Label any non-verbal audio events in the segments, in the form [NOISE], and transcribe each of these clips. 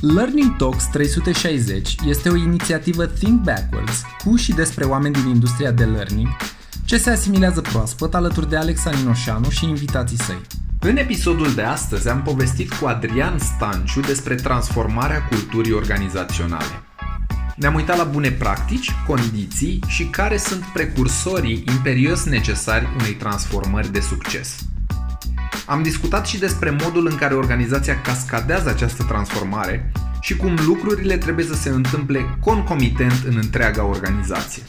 Learning Talks 360 este o inițiativă Think Backwards cu și despre oameni din industria de learning ce se asimilează proaspăt alături de Alexa Ninoșanu și invitații săi. În episodul de astăzi am povestit cu Adrian Stanciu despre transformarea culturii organizaționale. Ne-am uitat la bune practici, condiții și care sunt precursorii imperios necesari unei transformări de succes. Am discutat și despre modul în care organizația cascadează această transformare și cum lucrurile trebuie să se întâmple concomitent în întreaga organizație.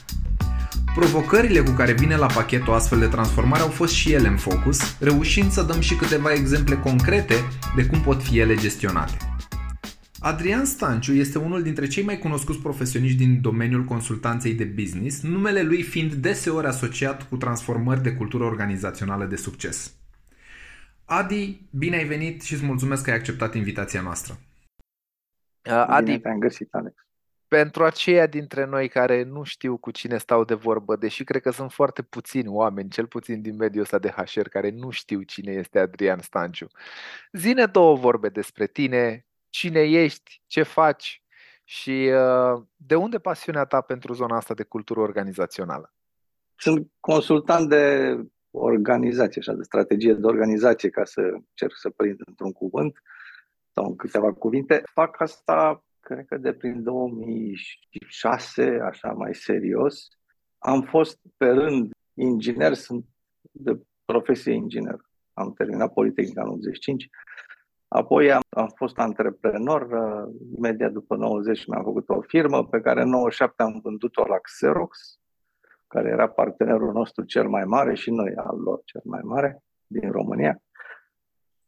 Provocările cu care vine la pachet o astfel de transformare au fost și ele în focus, reușind să dăm și câteva exemple concrete de cum pot fi ele gestionate. Adrian Stanciu este unul dintre cei mai cunoscuți profesioniști din domeniul consultanței de business, numele lui fiind deseori asociat cu transformări de cultură organizațională de succes. Adi, bine ai venit și îți mulțumesc că ai acceptat invitația noastră. Uh, Adi, Bine te-am găsit, Alex. pentru aceia dintre noi care nu știu cu cine stau de vorbă, deși cred că sunt foarte puțini oameni, cel puțin din mediul ăsta de HR, care nu știu cine este Adrian Stanciu. Zine două vorbe despre tine, cine ești, ce faci și uh, de unde pasiunea ta pentru zona asta de cultură organizațională? Sunt consultant de organizație, așa, de strategie de organizație, ca să încerc să prind într-un cuvânt sau în câteva cuvinte. Fac asta, cred că de prin 2006, așa mai serios. Am fost pe rând inginer, sunt de profesie inginer. Am terminat Politehnica în 85. Apoi am, am fost antreprenor, uh, imediat după 90 mi-am făcut o firmă pe care în 97 am vândut-o la Xerox, care era partenerul nostru cel mai mare și noi al lor cel mai mare din România.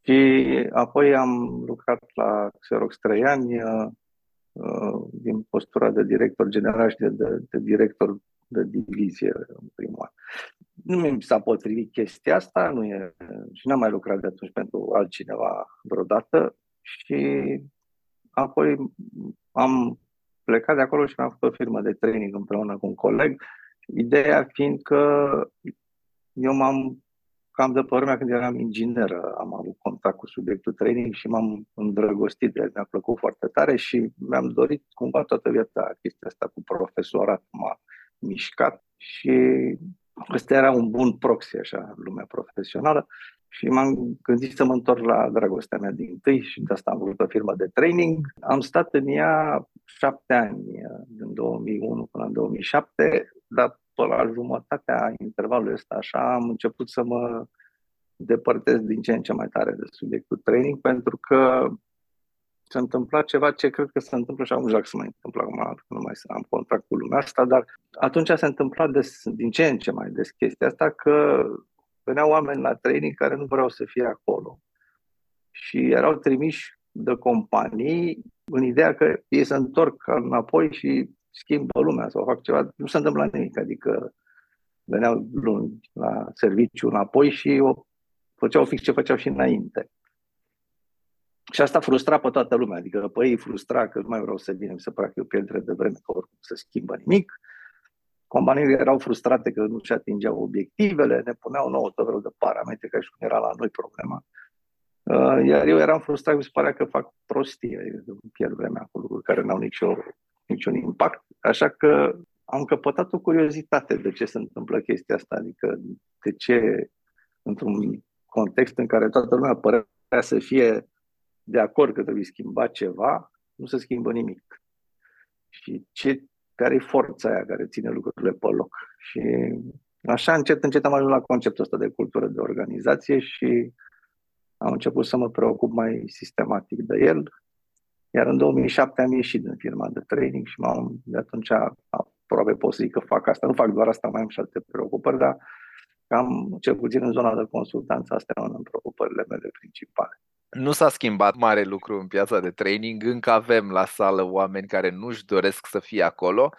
Și apoi am lucrat la Xerox 3 ani uh, uh, din postura de director general și de, de, de director de divizie în primul an. Nu mi s-a potrivit chestia asta nu e, și n-am mai lucrat de atunci pentru altcineva vreodată și apoi am plecat de acolo și mi-am făcut o firmă de training împreună cu un coleg Ideea fiind că eu m-am cam de părmea când eram inginer, am avut contact cu subiectul training și m-am îndrăgostit de el. Mi-a plăcut foarte tare și mi-am dorit cumva toată viața chestia asta cu profesorat, m-a mișcat și ăsta era un bun proxy, așa, lumea profesională și m-am gândit să mă întorc la dragostea mea din tâi și de asta am vrut o firmă de training. Am stat în ea șapte ani, din 2001 până în 2007, dar pe la jumătatea intervalului ăsta așa am început să mă depărtez din ce în ce mai tare de subiectul training pentru că s-a întâmplat ceva ce cred că se întâmplă și acum nu să mai întâmplă acum, nu mai am contract cu lumea asta, dar atunci s-a întâmplat des, din ce în ce mai des chestia asta că veneau oameni la training care nu vreau să fie acolo. Și erau trimiși de companii în ideea că ei se întorc înapoi și schimbă lumea sau fac ceva, nu se întâmplă nimic. Adică veneau luni la serviciu înapoi și o, făceau fix ce făceau și înainte. Și asta frustra pe toată lumea, adică pe ei frustra că nu mai vreau să vină, mi se pare că e o pierdere de vreme, că oricum se schimbă nimic. Companiile erau frustrate că nu și atingeau obiectivele, ne puneau nouă tot felul de parametri, ca și cum era la noi problema. Uh, iar eu eram frustrat, mi se părea că fac prostie, adică pierd vremea cu lucruri care n-au nicio niciun impact, așa că am căpătat o curiozitate de ce se întâmplă chestia asta, adică de ce într-un context în care toată lumea părea să fie de acord că trebuie schimba ceva, nu se schimbă nimic. Și ce, care e forța aia care ține lucrurile pe loc. Și așa încet, încet am ajuns la conceptul ăsta de cultură de organizație și am început să mă preocup mai sistematic de el iar în 2007 am ieșit din firma de training și m-am, de atunci aproape pot să zic că fac asta. Nu fac doar asta, mai am și alte preocupări, dar cam, cel puțin în zona de consultanță, astea sunt în preocupările mele principale. Nu s-a schimbat mare lucru în piața de training, încă avem la sală oameni care nu-și doresc să fie acolo.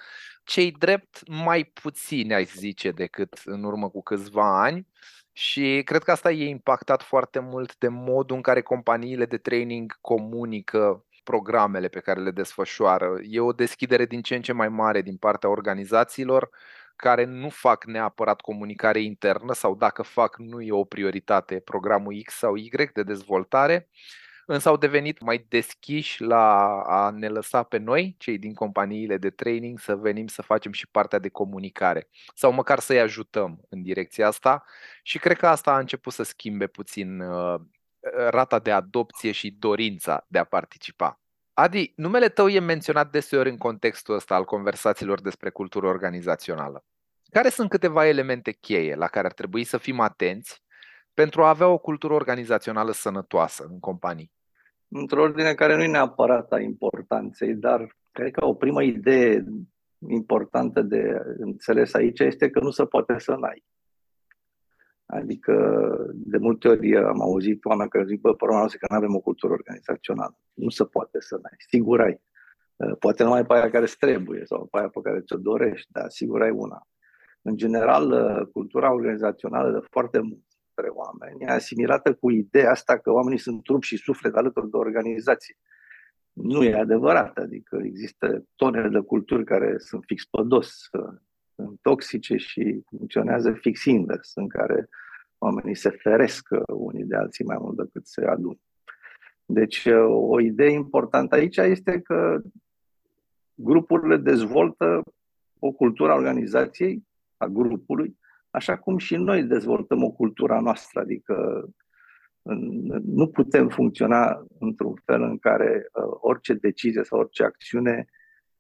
Cei drept mai puțini, ai zice, decât în urmă cu câțiva ani. Și cred că asta e impactat foarte mult de modul în care companiile de training comunică programele pe care le desfășoară. E o deschidere din ce în ce mai mare din partea organizațiilor care nu fac neapărat comunicare internă sau dacă fac nu e o prioritate programul X sau Y de dezvoltare, însă au devenit mai deschiși la a ne lăsa pe noi, cei din companiile de training, să venim să facem și partea de comunicare sau măcar să-i ajutăm în direcția asta și cred că asta a început să schimbe puțin uh, rata de adopție și dorința de a participa. Adi, numele tău e menționat deseori în contextul ăsta al conversațiilor despre cultură organizațională. Care sunt câteva elemente cheie la care ar trebui să fim atenți pentru a avea o cultură organizațională sănătoasă în companii? Într-o ordine care nu e neapărat a importanței, dar cred că o primă idee importantă de înțeles aici este că nu se poate să n-ai. Adică de multe ori am auzit oameni care zic, bă, problema că nu avem o cultură organizațională. Nu se poate să n-ai. Sigur ai. Poate numai pe aia care îți trebuie sau pe aia pe care ți-o dorești, dar sigur ai una. În general, cultura organizațională de foarte mult între oameni, e asimilată cu ideea asta că oamenii sunt trup și suflet alături de organizație. Nu e adevărat, adică există tone de culturi care sunt fix pe dos, sunt toxice și funcționează fix invers, în care oamenii se feresc unii de alții mai mult decât se adun. Deci o idee importantă aici este că grupurile dezvoltă o cultură a organizației, a grupului, așa cum și noi dezvoltăm o cultură noastră, adică nu putem funcționa într-un fel în care uh, orice decizie sau orice acțiune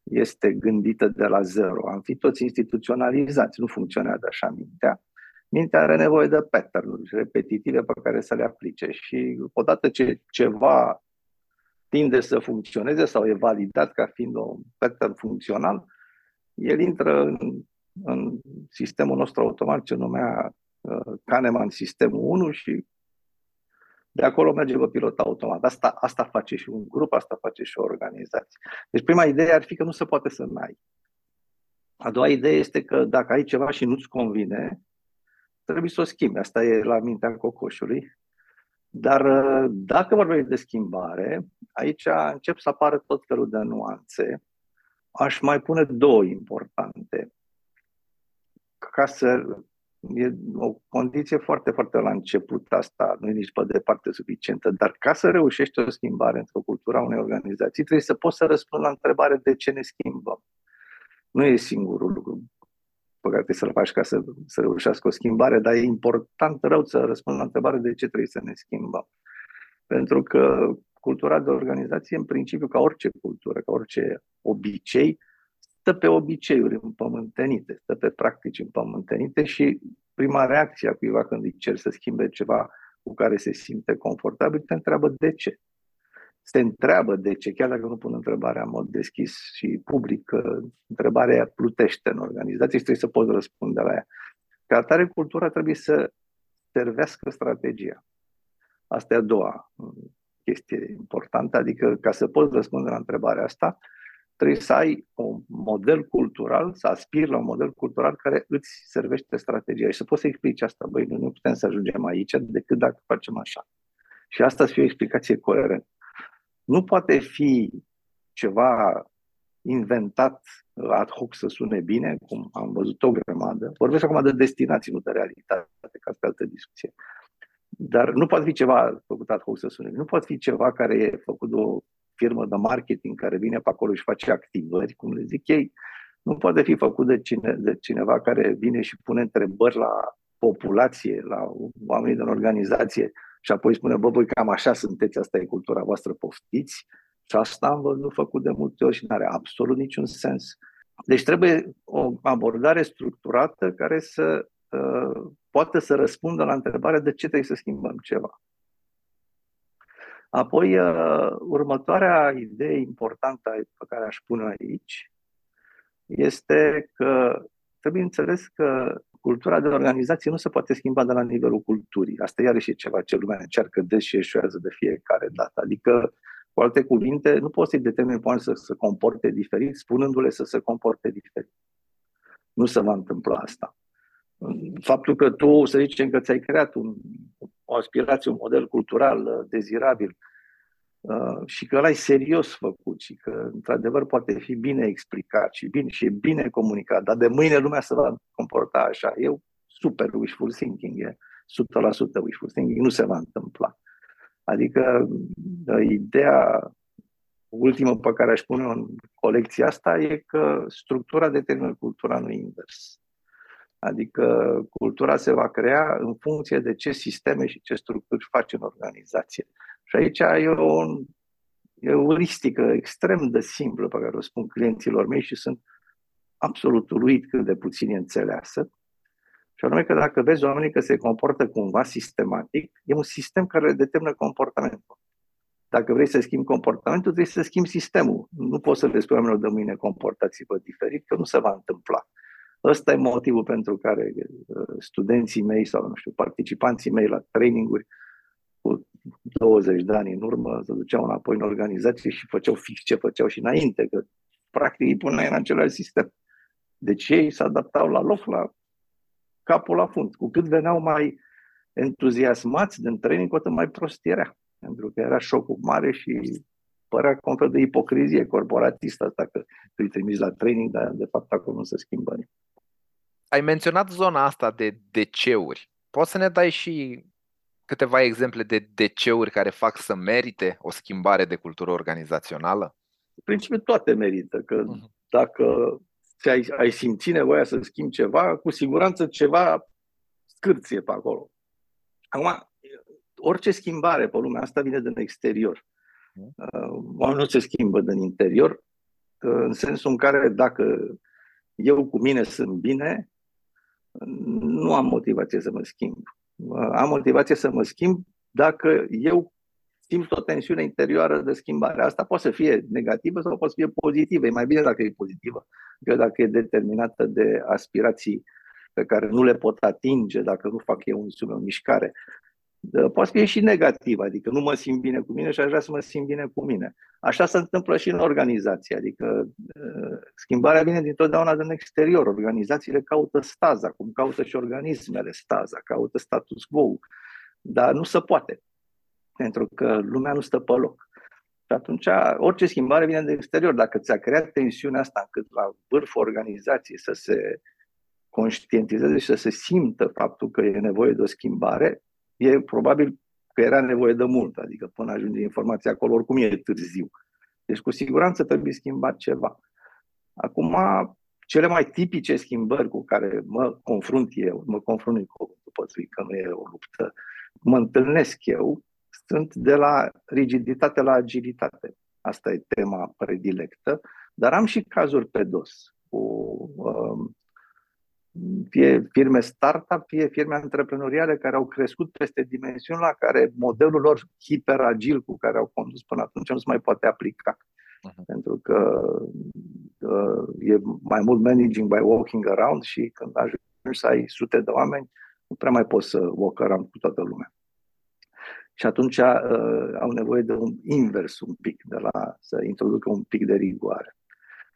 este gândită de la zero. Am fi toți instituționalizați, nu funcționează așa mintea. Mintea are nevoie de pattern repetitive pe care să le aplice și odată ce ceva tinde să funcționeze sau e validat ca fiind un pattern funcțional, el intră în în sistemul nostru automat ce numea uh, Kahneman Sistemul 1 și de acolo merge pe pilot automat. Asta, asta face și un grup, asta face și o organizație. Deci prima idee ar fi că nu se poate să n-ai. A doua idee este că dacă ai ceva și nu-ți convine, trebuie să o schimbi. Asta e la mintea cocoșului. Dar uh, dacă vorbim de schimbare, aici încep să apară tot felul de nuanțe. Aș mai pune două importante ca să e o condiție foarte, foarte la început asta, nu e nici pe departe suficientă, dar ca să reușești o schimbare într-o cultură a unei organizații, trebuie să poți să răspunzi la întrebare de ce ne schimbăm. Nu e singurul lucru pe care trebuie să-l faci ca să, să reușească o schimbare, dar e important rău să răspunzi la întrebare de ce trebuie să ne schimbăm. Pentru că cultura de organizație, în principiu, ca orice cultură, ca orice obicei, stă pe obiceiuri împământenite, stă pe practici împământenite și prima reacție a cuiva când îi cer să schimbe ceva cu care se simte confortabil, te întreabă de ce. Se întreabă de ce, chiar dacă nu pun întrebarea în mod deschis și public, întrebarea plutește în organizație și trebuie să poți răspunde la ea. Ca atare, cultura trebuie să servească strategia. Asta e a doua chestie importantă, adică ca să poți răspunde la întrebarea asta, trebuie să ai un model cultural, să aspiri la un model cultural care îți servește strategia și să poți să explici asta. Băi, noi nu putem să ajungem aici decât dacă facem așa. Și asta să fie o explicație coerentă. Nu poate fi ceva inventat ad hoc să sune bine, cum am văzut o grămadă. Vorbesc acum de destinații, nu de realitate, ca asta altă discuție. Dar nu poate fi ceva făcut ad hoc să sune bine. Nu poate fi ceva care e făcut de o firmă de marketing care vine pe acolo și face activări, cum le zic ei, nu poate fi făcut de, cine, de cineva care vine și pune întrebări la populație, la oamenii din organizație și apoi spune, bă, voi cam așa sunteți, asta e cultura voastră, poftiți. Și asta am văzut făcut de multe ori și nu are absolut niciun sens. Deci trebuie o abordare structurată care să uh, poată să răspundă la întrebarea de ce trebuie să schimbăm ceva. Apoi, uh, următoarea idee importantă pe care aș pune aici este că trebuie înțeles că cultura de organizație nu se poate schimba de la nivelul culturii. Asta iarăși e ceva ce lumea încearcă des și eșuează de fiecare dată. Adică, cu alte cuvinte, nu poți să-i determini pe să se comporte diferit, spunându-le să se comporte diferit. Nu se va întâmpla asta. Faptul că tu, să zicem că ți-ai creat un, o aspirație, un model cultural uh, dezirabil uh, și că ăla e serios făcut și că, într-adevăr, poate fi bine explicat și, bine, și e bine comunicat, dar de mâine lumea se va comporta așa. E super wishful thinking, e 100% wishful thinking, nu se va întâmpla. Adică uh, ideea ultimă pe care aș pune în colecția asta e că structura determină cultura, nu invers. Adică cultura se va crea în funcție de ce sisteme și ce structuri face în organizație. Și aici e o, e o listică extrem de simplă pe care o spun clienților mei și sunt absolut uluit cât de puțin e înțeleasă. Și anume că dacă vezi oamenii că se comportă cumva sistematic, e un sistem care determină comportamentul. Dacă vrei să schimbi comportamentul, trebuie să schimbi sistemul. Nu poți să le spui oamenilor de mâine comportați-vă diferit, că nu se va întâmpla. Ăsta e motivul pentru care uh, studenții mei sau, nu știu, participanții mei la traininguri cu 20 de ani în urmă se duceau înapoi în organizație și făceau fix ce făceau și înainte, că practic îi puneai în același sistem. Deci ei se adaptau la loc, la capul la fund. Cu cât veneau mai entuziasmați din training, cu atât mai prost era. Pentru că era șocul mare și părea un fel de ipocrizie corporatistă asta că îi trimiți la training, dar de fapt acolo nu se schimbă nimic. Ai menționat zona asta de deceuri. Poți să ne dai și câteva exemple de deceuri care fac să merite o schimbare de cultură organizațională? În principiu toate merită, că uh-huh. dacă ai, ai simți nevoia să schimbi ceva, cu siguranță ceva scârție pe acolo. Acum, orice schimbare pe lumea asta vine din exterior. Uh, oamenii nu se schimbă din interior, uh, în sensul în care dacă eu cu mine sunt bine, nu am motivație să mă schimb. Uh, am motivație să mă schimb dacă eu simt o tensiune interioară de schimbare. Asta poate să fie negativă sau poate să fie pozitivă. E mai bine dacă e pozitivă, decât dacă e determinată de aspirații pe care nu le pot atinge dacă nu fac eu însumi o mișcare poate fi și negativ, adică nu mă simt bine cu mine și aș vrea să mă simt bine cu mine. Așa se întâmplă și în organizație, adică uh, schimbarea vine dintotdeauna din exterior. Organizațiile caută staza, cum caută și organismele staza, caută status quo, dar nu se poate, pentru că lumea nu stă pe loc. Și atunci orice schimbare vine din exterior. Dacă ți-a creat tensiunea asta încât la vârful organizației să se conștientizeze și să se simtă faptul că e nevoie de o schimbare, e probabil că era nevoie de mult, adică până ajunge informația acolo, oricum e târziu. Deci cu siguranță trebuie schimbat ceva. Acum, cele mai tipice schimbări cu care mă confrunt eu, mă confrunt cu după că nu e o luptă, mă întâlnesc eu, sunt de la rigiditate la agilitate. Asta e tema predilectă, dar am și cazuri pe dos cu um, fie firme startup, fie firme antreprenoriale care au crescut peste dimensiuni la care modelul lor hiperagil cu care au condus până atunci nu se mai poate aplica. Uh-huh. Pentru că uh, e mai mult managing by walking around și când ajungi să ai sute de oameni, nu prea mai poți să walk around cu toată lumea. Și atunci uh, au nevoie de un invers un pic, de la să introducă un pic de rigoare.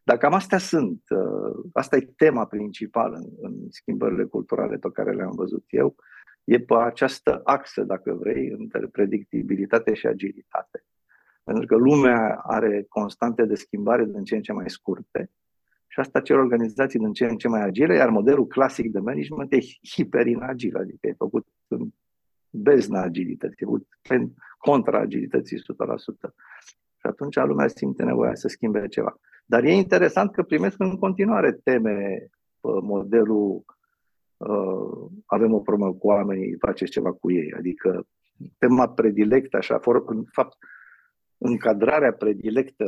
Dar cam astea sunt, uh, asta e tema principală în, în schimbările culturale pe care le-am văzut eu, e pe această axă, dacă vrei, între predictibilitate și agilitate. Pentru că lumea are constante de schimbare din ce în ce mai scurte și asta cer organizații din ce în ce mai agile, iar modelul clasic de management e hiperinagil, adică e făcut în bezna agilității, contra agilității 100%. Și atunci lumea simte nevoia să schimbe ceva. Dar e interesant că primesc în continuare teme modelul uh, avem o problemă cu oamenii, faceți ceva cu ei. Adică tema predilectă, așa, for, în fapt, încadrarea predilectă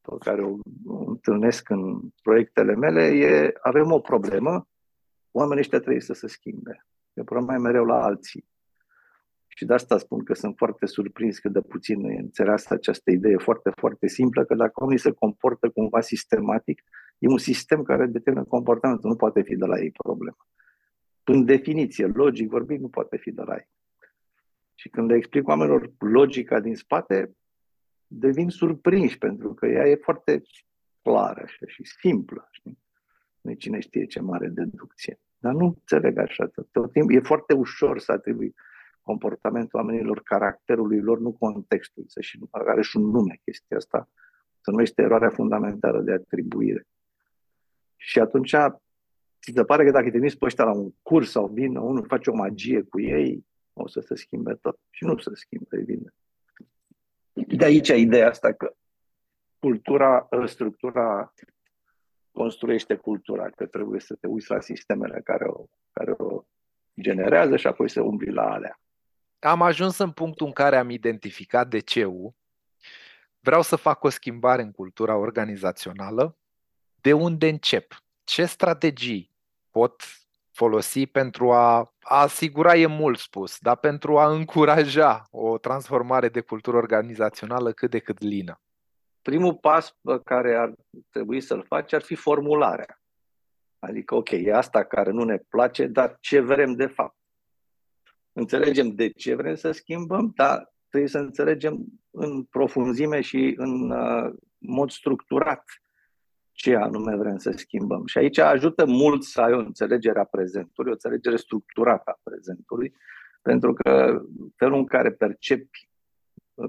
pe care o întâlnesc în proiectele mele e avem o problemă, oamenii ăștia trebuie să se schimbe. E problema mereu la alții. Și de asta spun că sunt foarte surprins că de puțin înțeleasă această idee foarte, foarte simplă, că dacă oamenii se comportă cumva sistematic, e un sistem care determină comportamentul, nu poate fi de la ei problema. În definiție, logic vorbind, nu poate fi de la ei. Și când le explic oamenilor logica din spate, devin surprinși, pentru că ea e foarte clară așa, și simplă. Știi? Nu cine știe ce mare deducție. Dar nu înțeleg așa tot, tot timpul. E foarte ușor să atribui comportamentul oamenilor, caracterului lor, nu contextul. Și are și un nume chestia asta. Se numește eroarea fundamentală de atribuire. Și atunci ți se pare că dacă te trimiți pe ăștia la un curs sau vin unul, face o magie cu ei, o să se schimbe tot. Și nu se schimbă, evident. De aici ideea asta că cultura, structura construiește cultura, că trebuie să te uiți la sistemele care o, care o generează și apoi să umbli la alea. Am ajuns în punctul în care am identificat de ce vreau să fac o schimbare în cultura organizațională, de unde încep? Ce strategii pot folosi pentru a, a asigura, e mult spus, dar pentru a încuraja o transformare de cultură organizațională cât de cât lină? Primul pas pe care ar trebui să-l faci ar fi formularea. Adică, ok, e asta care nu ne place, dar ce vrem de fapt? Înțelegem de ce vrem să schimbăm, dar trebuie să înțelegem în profunzime și în uh, mod structurat ce anume vrem să schimbăm. Și aici ajută mult să ai o înțelegere a prezentului, o înțelegere structurată a prezentului, pentru că felul în care percepi,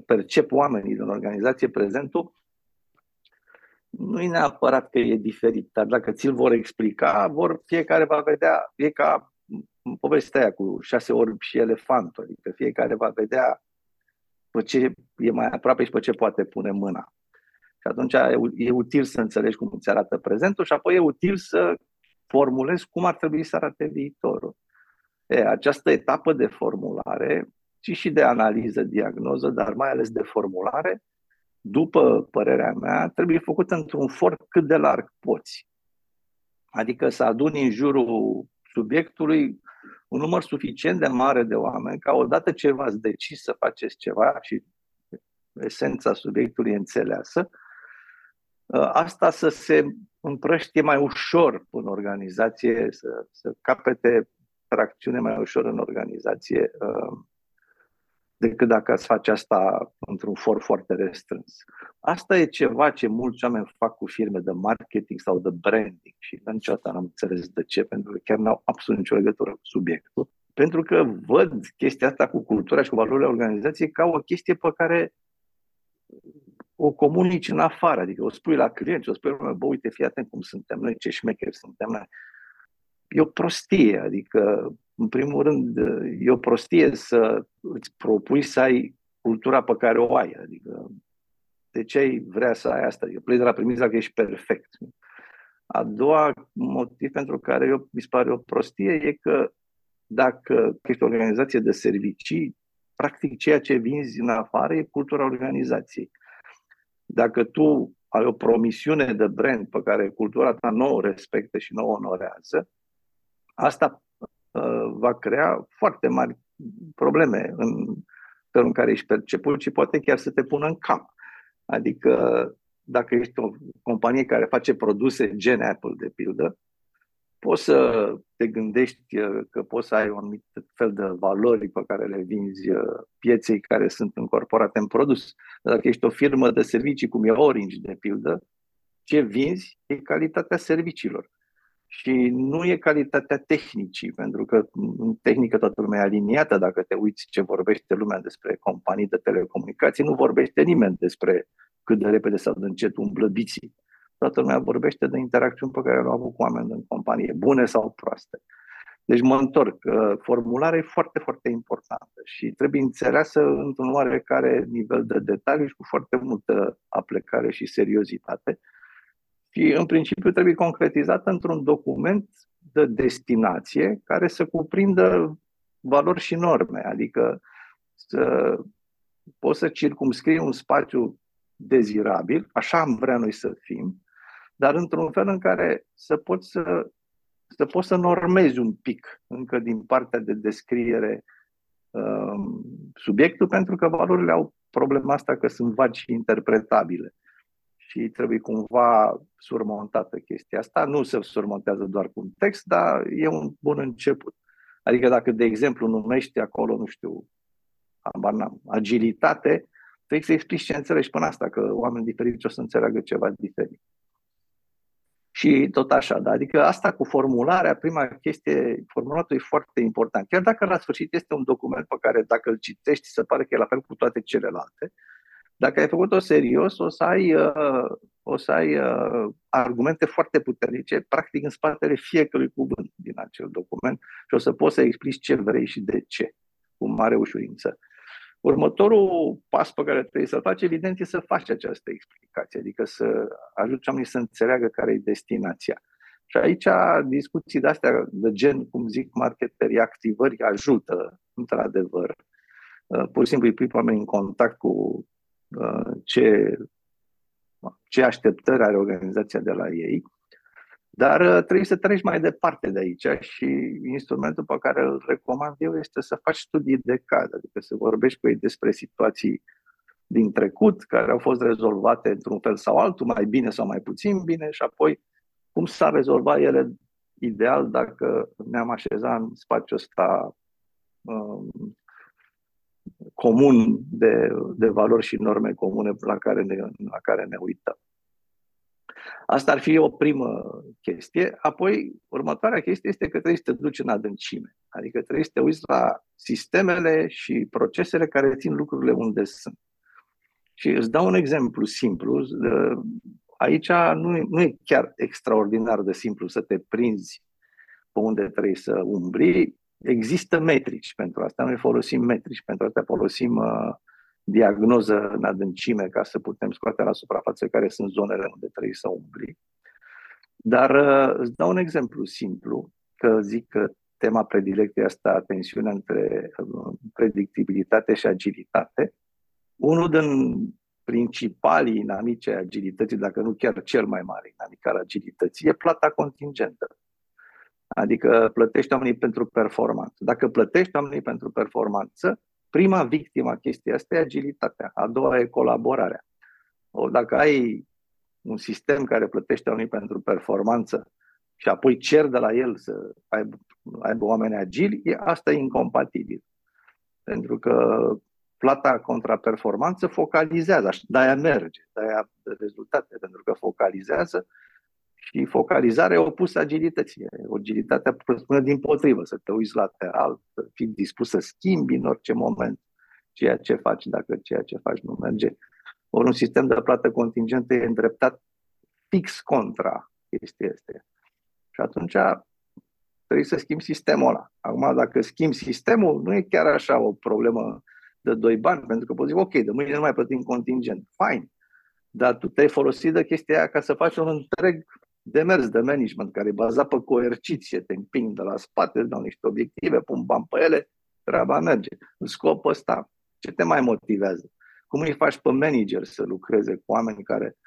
percep oamenii din organizație prezentul nu e neapărat că e diferit, dar dacă ți-l vor explica, vor, fiecare va vedea, e ca povestea aia cu șase orbi și elefantul, adică fiecare va vedea pe ce e mai aproape și pe ce poate pune mâna. Și atunci e util să înțelegi cum îți arată prezentul și apoi e util să formulezi cum ar trebui să arate viitorul. E, această etapă de formulare, ci și de analiză, diagnoză, dar mai ales de formulare, după părerea mea, trebuie făcută într-un for cât de larg poți. Adică să aduni în jurul subiectului un număr suficient de mare de oameni ca odată ce v-ați decis să faceți ceva și esența subiectului înțeleasă, Uh, asta să se împrăștie mai ușor în organizație, să, să capete tracțiune mai ușor în organizație uh, decât dacă ați face asta într-un for foarte restrâns. Asta e ceva ce mulți oameni fac cu firme de marketing sau de branding și niciodată n-am înțeles de ce, pentru că chiar n-au absolut nicio legătură cu subiectul. Pentru că văd chestia asta cu cultura și cu valorile organizației ca o chestie pe care o comunici în afară, adică o spui la clienți, o spui, bă, uite, fii atent cum suntem noi, ce șmecheri suntem noi. E o prostie, adică, în primul rând, e o prostie să îți propui să ai cultura pe care o ai, adică, de ce ai vrea să ai asta? Adică pleci de la premisa că ești perfect. A doua motiv pentru care eu, mi se pare o prostie e că dacă ești o organizație de servicii, practic ceea ce vinzi în afară e cultura organizației. Dacă tu ai o promisiune de brand pe care cultura ta nu o respectă și nu o onorează, asta uh, va crea foarte mari probleme în felul în care ești perceput și poate chiar să te pună în cap. Adică dacă ești o companie care face produse gen Apple, de pildă, poți să te gândești uh, că poți să ai un anumit fel de valori pe care le vinzi uh, pieței care sunt încorporate în produs. Dacă ești o firmă de servicii, cum e Orange, de pildă, ce vinzi e calitatea serviciilor. Și nu e calitatea tehnicii, pentru că în tehnică toată lumea e aliniată. Dacă te uiți ce vorbește lumea despre companii de telecomunicații, nu vorbește nimeni despre cât de repede sau de încet umblă biții toată lumea vorbește de interacțiuni pe care le-au avut cu oameni în companie, bune sau proaste. Deci mă întorc. Formularea e foarte, foarte importantă și trebuie înțeleasă într-un oarecare nivel de detaliu și cu foarte multă aplecare și seriozitate. Și în principiu trebuie concretizată într-un document de destinație care să cuprindă valori și norme, adică să poți să circumscrii un spațiu dezirabil, așa am vrea noi să fim, dar într-un fel în care să poți să, să poți să normezi un pic încă din partea de descriere um, subiectul, pentru că valorile au problema asta că sunt vagi și interpretabile și trebuie cumva surmontată chestia asta. Nu se surmontează doar cu un text, dar e un bun început. Adică dacă, de exemplu, numești acolo, nu știu, agilitate, trebuie să explici ce înțelegi până asta, că oameni diferiți o să înțeleagă ceva diferit. Și tot așa, da? adică asta cu formularea, prima chestie, formulatul e foarte important. Chiar dacă la sfârșit este un document pe care dacă îl citești se pare că e la fel cu toate celelalte, dacă ai făcut-o serios, o să ai, uh, o să ai uh, argumente foarte puternice, practic în spatele fiecărui cuvânt din acel document și o să poți să explici ce vrei și de ce, cu mare ușurință. Următorul pas pe care trebuie să-l faci, evident, e să faci această explicație, adică să ajuți oamenii să înțeleagă care e destinația. Și aici discuții de astea, de gen, cum zic, marketerii activări ajută, într-adevăr. Uh, pur și simplu îi pui oamenii în contact cu uh, ce, ce așteptări are organizația de la ei dar uh, trebuie să treci mai departe de aici și instrumentul pe care îl recomand eu este să faci studii de caz, adică să vorbești cu ei despre situații din trecut care au fost rezolvate într-un fel sau altul, mai bine sau mai puțin bine și apoi cum s-a rezolvat ele ideal dacă ne-am așezat în spațiul ăsta um, comun de, de valori și norme comune la care ne, la care ne uităm. Asta ar fi o primă chestie. Apoi, următoarea chestie este că trebuie să te duci în adâncime. Adică trebuie să te uiți la sistemele și procesele care țin lucrurile unde sunt. Și îți dau un exemplu simplu. Aici nu e, nu e chiar extraordinar de simplu să te prinzi pe unde trebuie să umbli. Există metrici pentru asta. Noi folosim metrici, pentru asta folosim uh, diagnoză în adâncime ca să putem scoate la suprafață care sunt zonele unde trebuie să umbli. Dar uh, îți dau un exemplu simplu, că zic că tema predilectă asta, tensiunea între uh, predictibilitate și agilitate. Unul din principalii inamici ai agilității, dacă nu chiar cel mai mare inamic al agilității, e plata contingentă. Adică plătești oamenii pentru performanță. Dacă plătești oamenii pentru performanță, Prima victimă a chestii asta e agilitatea, a doua e colaborarea. O, dacă ai un sistem care plătește unii pentru performanță și apoi cer de la el să aibă, aibă oameni agili, e, asta e incompatibil. Pentru că plata contra performanță focalizează, de-aia merge, de-aia rezultate, pentru că focalizează și focalizarea e opusă agilității. Agilitatea spune din potrivă, să te uiți lateral, să fii dispus să schimbi în orice moment ceea ce faci, dacă ceea ce faci nu merge. Ori un sistem de plată contingentă e îndreptat fix contra chestia asta. Și atunci trebuie să schimbi sistemul ăla. Acum, dacă schimbi sistemul, nu e chiar așa o problemă de doi bani, pentru că poți zic, ok, de mâine nu mai plătim contingent. Fine. Dar tu te-ai folosit de chestia aia ca să faci un întreg demers de management care e bazat pe coerciție, te împing de la spate, îți dau niște obiective, pun bani pe ele, treaba merge. În scopul ăsta, ce te mai motivează? Cum îi faci pe manager să lucreze cu oameni care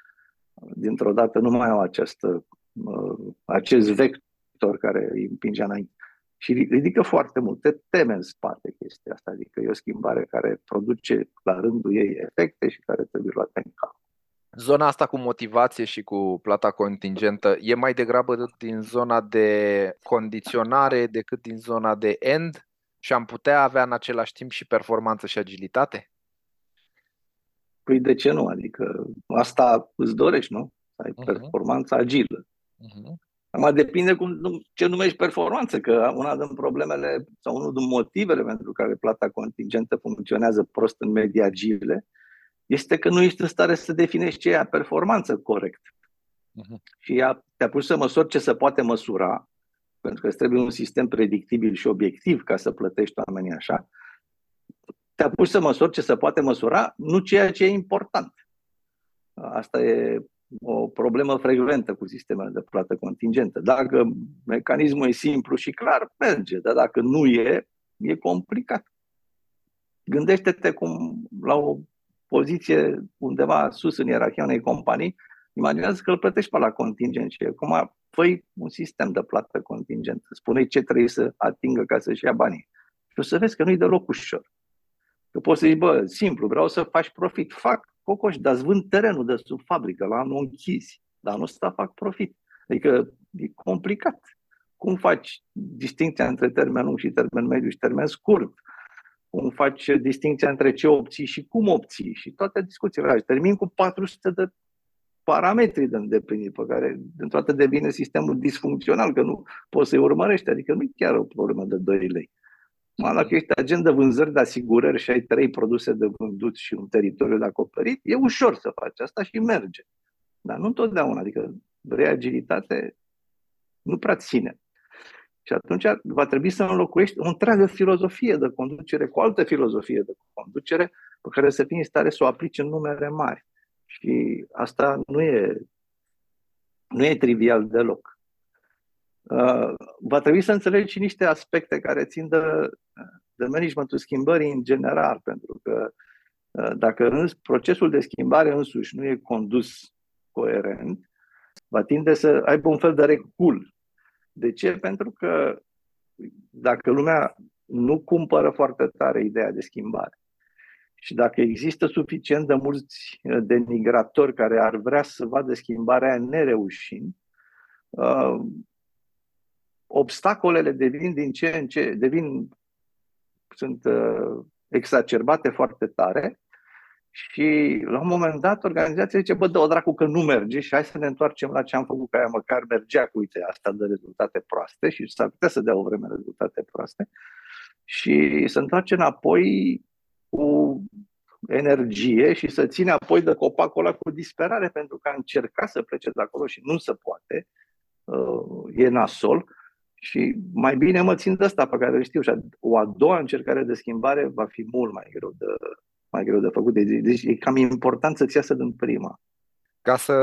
dintr-o dată nu mai au această, uh, acest vector care îi împinge înainte? Și ridică foarte mult, te teme în spate chestia asta, adică e o schimbare care produce la rândul ei efecte și care trebuie luate în calcul. Zona asta cu motivație și cu plata contingentă e mai degrabă din zona de condiționare decât din zona de end și am putea avea în același timp și performanță și agilitate? Păi de ce nu? Adică asta îți dorești, nu? Să ai uh-huh. performanță agilă. Uh-huh. Acum depinde cum, ce numești performanță, că una din problemele sau unul din motivele pentru care plata contingentă funcționează prost în medii agile este că nu ești în stare să definești ce e performanță corect. Uh-huh. Și ea, te-a pus să măsori ce se poate măsura, pentru că îți trebuie un sistem predictibil și obiectiv ca să plătești oamenii așa. Te-a pus să măsori ce se poate măsura, nu ceea ce e important. Asta e o problemă frecventă cu sistemele de plată contingentă. Dacă mecanismul e simplu și clar, merge, dar dacă nu e, e complicat. Gândește-te cum la o poziție undeva sus în ierarhia unei companii, imaginează că îl plătești pe la contingent și acum făi un sistem de plată contingent. Spune ce trebuie să atingă ca să-și ia banii. Și o să vezi că nu-i deloc ușor. Că poți să zici, bă, simplu, vreau să faci profit. Fac cocoș, dar vând terenul de sub fabrică la anul închis. Dar nu să fac profit. Adică e complicat. Cum faci distinția între termen lung și termen mediu și termen scurt? Cum faci distinția între ce obții și cum obții și toate discuțiile alea. Termin cu 400 de parametri de îndeplinit pe care dintr-o dată devine sistemul disfuncțional, că nu poți să-i urmărești, adică nu e chiar o problemă de 2 lei. Mă, dacă ești agent de vânzări de asigurări și ai trei produse de vândut și un teritoriu de acoperit, e ușor să faci asta și merge. Dar nu întotdeauna, adică vrei agilitate, nu prea ține. Și atunci va trebui să înlocuiești o întreagă filozofie de conducere cu o altă filozofie de conducere pe care să fii în stare să o aplici în numere mari. Și asta nu e, nu e trivial deloc. Uh, va trebui să înțelegi și niște aspecte care țin de, de managementul schimbării în general, pentru că uh, dacă procesul de schimbare însuși nu e condus coerent, va tinde să aibă un fel de recul. De ce? Pentru că dacă lumea nu cumpără foarte tare ideea de schimbare și dacă există suficient de mulți uh, denigratori care ar vrea să vadă schimbarea nereușind, uh, obstacolele devin din ce în ce, devin, sunt uh, exacerbate foarte tare și la un moment dat organizația zice, bă, dă o dracu că nu merge și hai să ne întoarcem la ce am făcut, că aia măcar mergea cu, uite, asta de rezultate proaste și s-ar putea să dea o vreme rezultate proaste. Și să întoarce înapoi cu energie și să ține apoi de copacul ăla cu disperare pentru că a încercat să plece de acolo și nu se poate, uh, e nasol. Și mai bine mă țin de asta pe care îl știu și o a doua încercare de schimbare va fi mult mai greu de, mai greu de făcut. Deci, deci e cam important să-ți iasă din prima. Ca să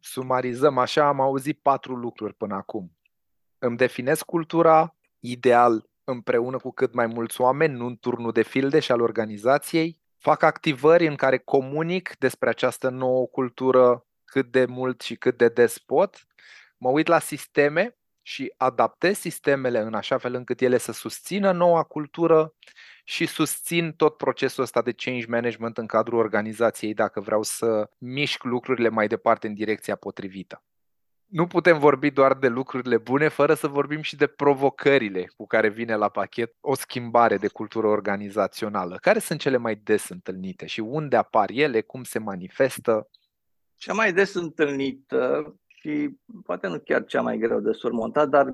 sumarizăm așa, am auzit patru lucruri până acum. Îmi definesc cultura, ideal împreună cu cât mai mulți oameni, nu în turnul de filde și al organizației. Fac activări în care comunic despre această nouă cultură cât de mult și cât de des pot. Mă uit la sisteme și adaptez sistemele în așa fel încât ele să susțină noua cultură și susțin tot procesul ăsta de change management în cadrul organizației dacă vreau să mișc lucrurile mai departe în direcția potrivită. Nu putem vorbi doar de lucrurile bune fără să vorbim și de provocările cu care vine la pachet o schimbare de cultură organizațională. Care sunt cele mai des întâlnite și unde apar ele, cum se manifestă? Cea mai des întâlnită și poate nu chiar cea mai greu de surmontat, dar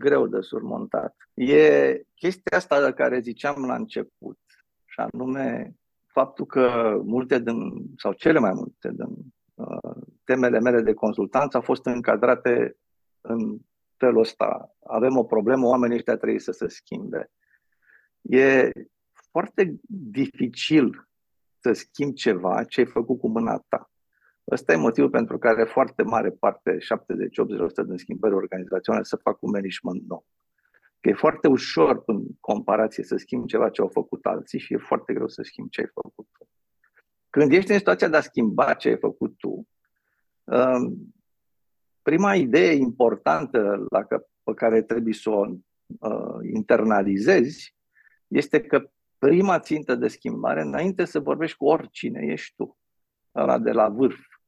greu de surmontat. E chestia asta de care ziceam la început, și anume faptul că multe din, sau cele mai multe din uh, temele mele de consultanță au fost încadrate în felul ăsta. Avem o problemă, oamenii ăștia trebuie să se schimbe. E foarte dificil să schimbi ceva ce ai făcut cu mâna ta. Ăsta e motivul pentru care foarte mare parte, 70-80% din schimbări organizaționale se fac cu management nou. Că e foarte ușor în comparație să schimbi ceva ce au făcut alții și e foarte greu să schimbi ce ai făcut tu. Când ești în situația de a schimba ce ai făcut tu, um, prima idee importantă la că, pe care trebuie să o uh, internalizezi este că prima țintă de schimbare, înainte să vorbești cu oricine ești tu, ăla de la vârf, Uh,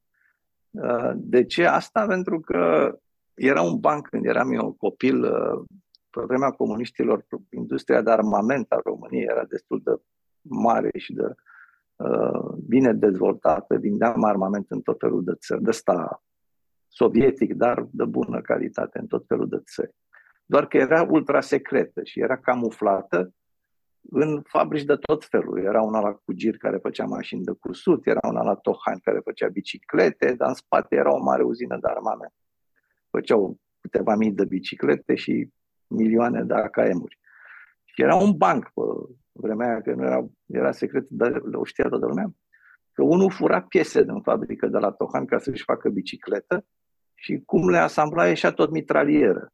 de ce asta? Pentru că era un banc când eram eu copil, uh, pe vremea comuniștilor, industria de armament a României era destul de mare și de uh, bine dezvoltată. Vindeam armament în tot felul de țări, de ăsta sovietic, dar de bună calitate în tot felul de țări. Doar că era ultra secretă și era camuflată în fabrici de tot felul. Era una la Cugir care făcea mașini de cusut, era una la Tohan care făcea biciclete, dar în spate era o mare uzină de armament. Făceau câteva mii de biciclete și milioane de AKM-uri. Și era un banc pe vremea aia, că nu era, era secret, dar o știa toată lumea, că unul fura piese din fabrică de la Tohan ca să-și facă bicicletă și cum le asambla ieșea tot mitralieră.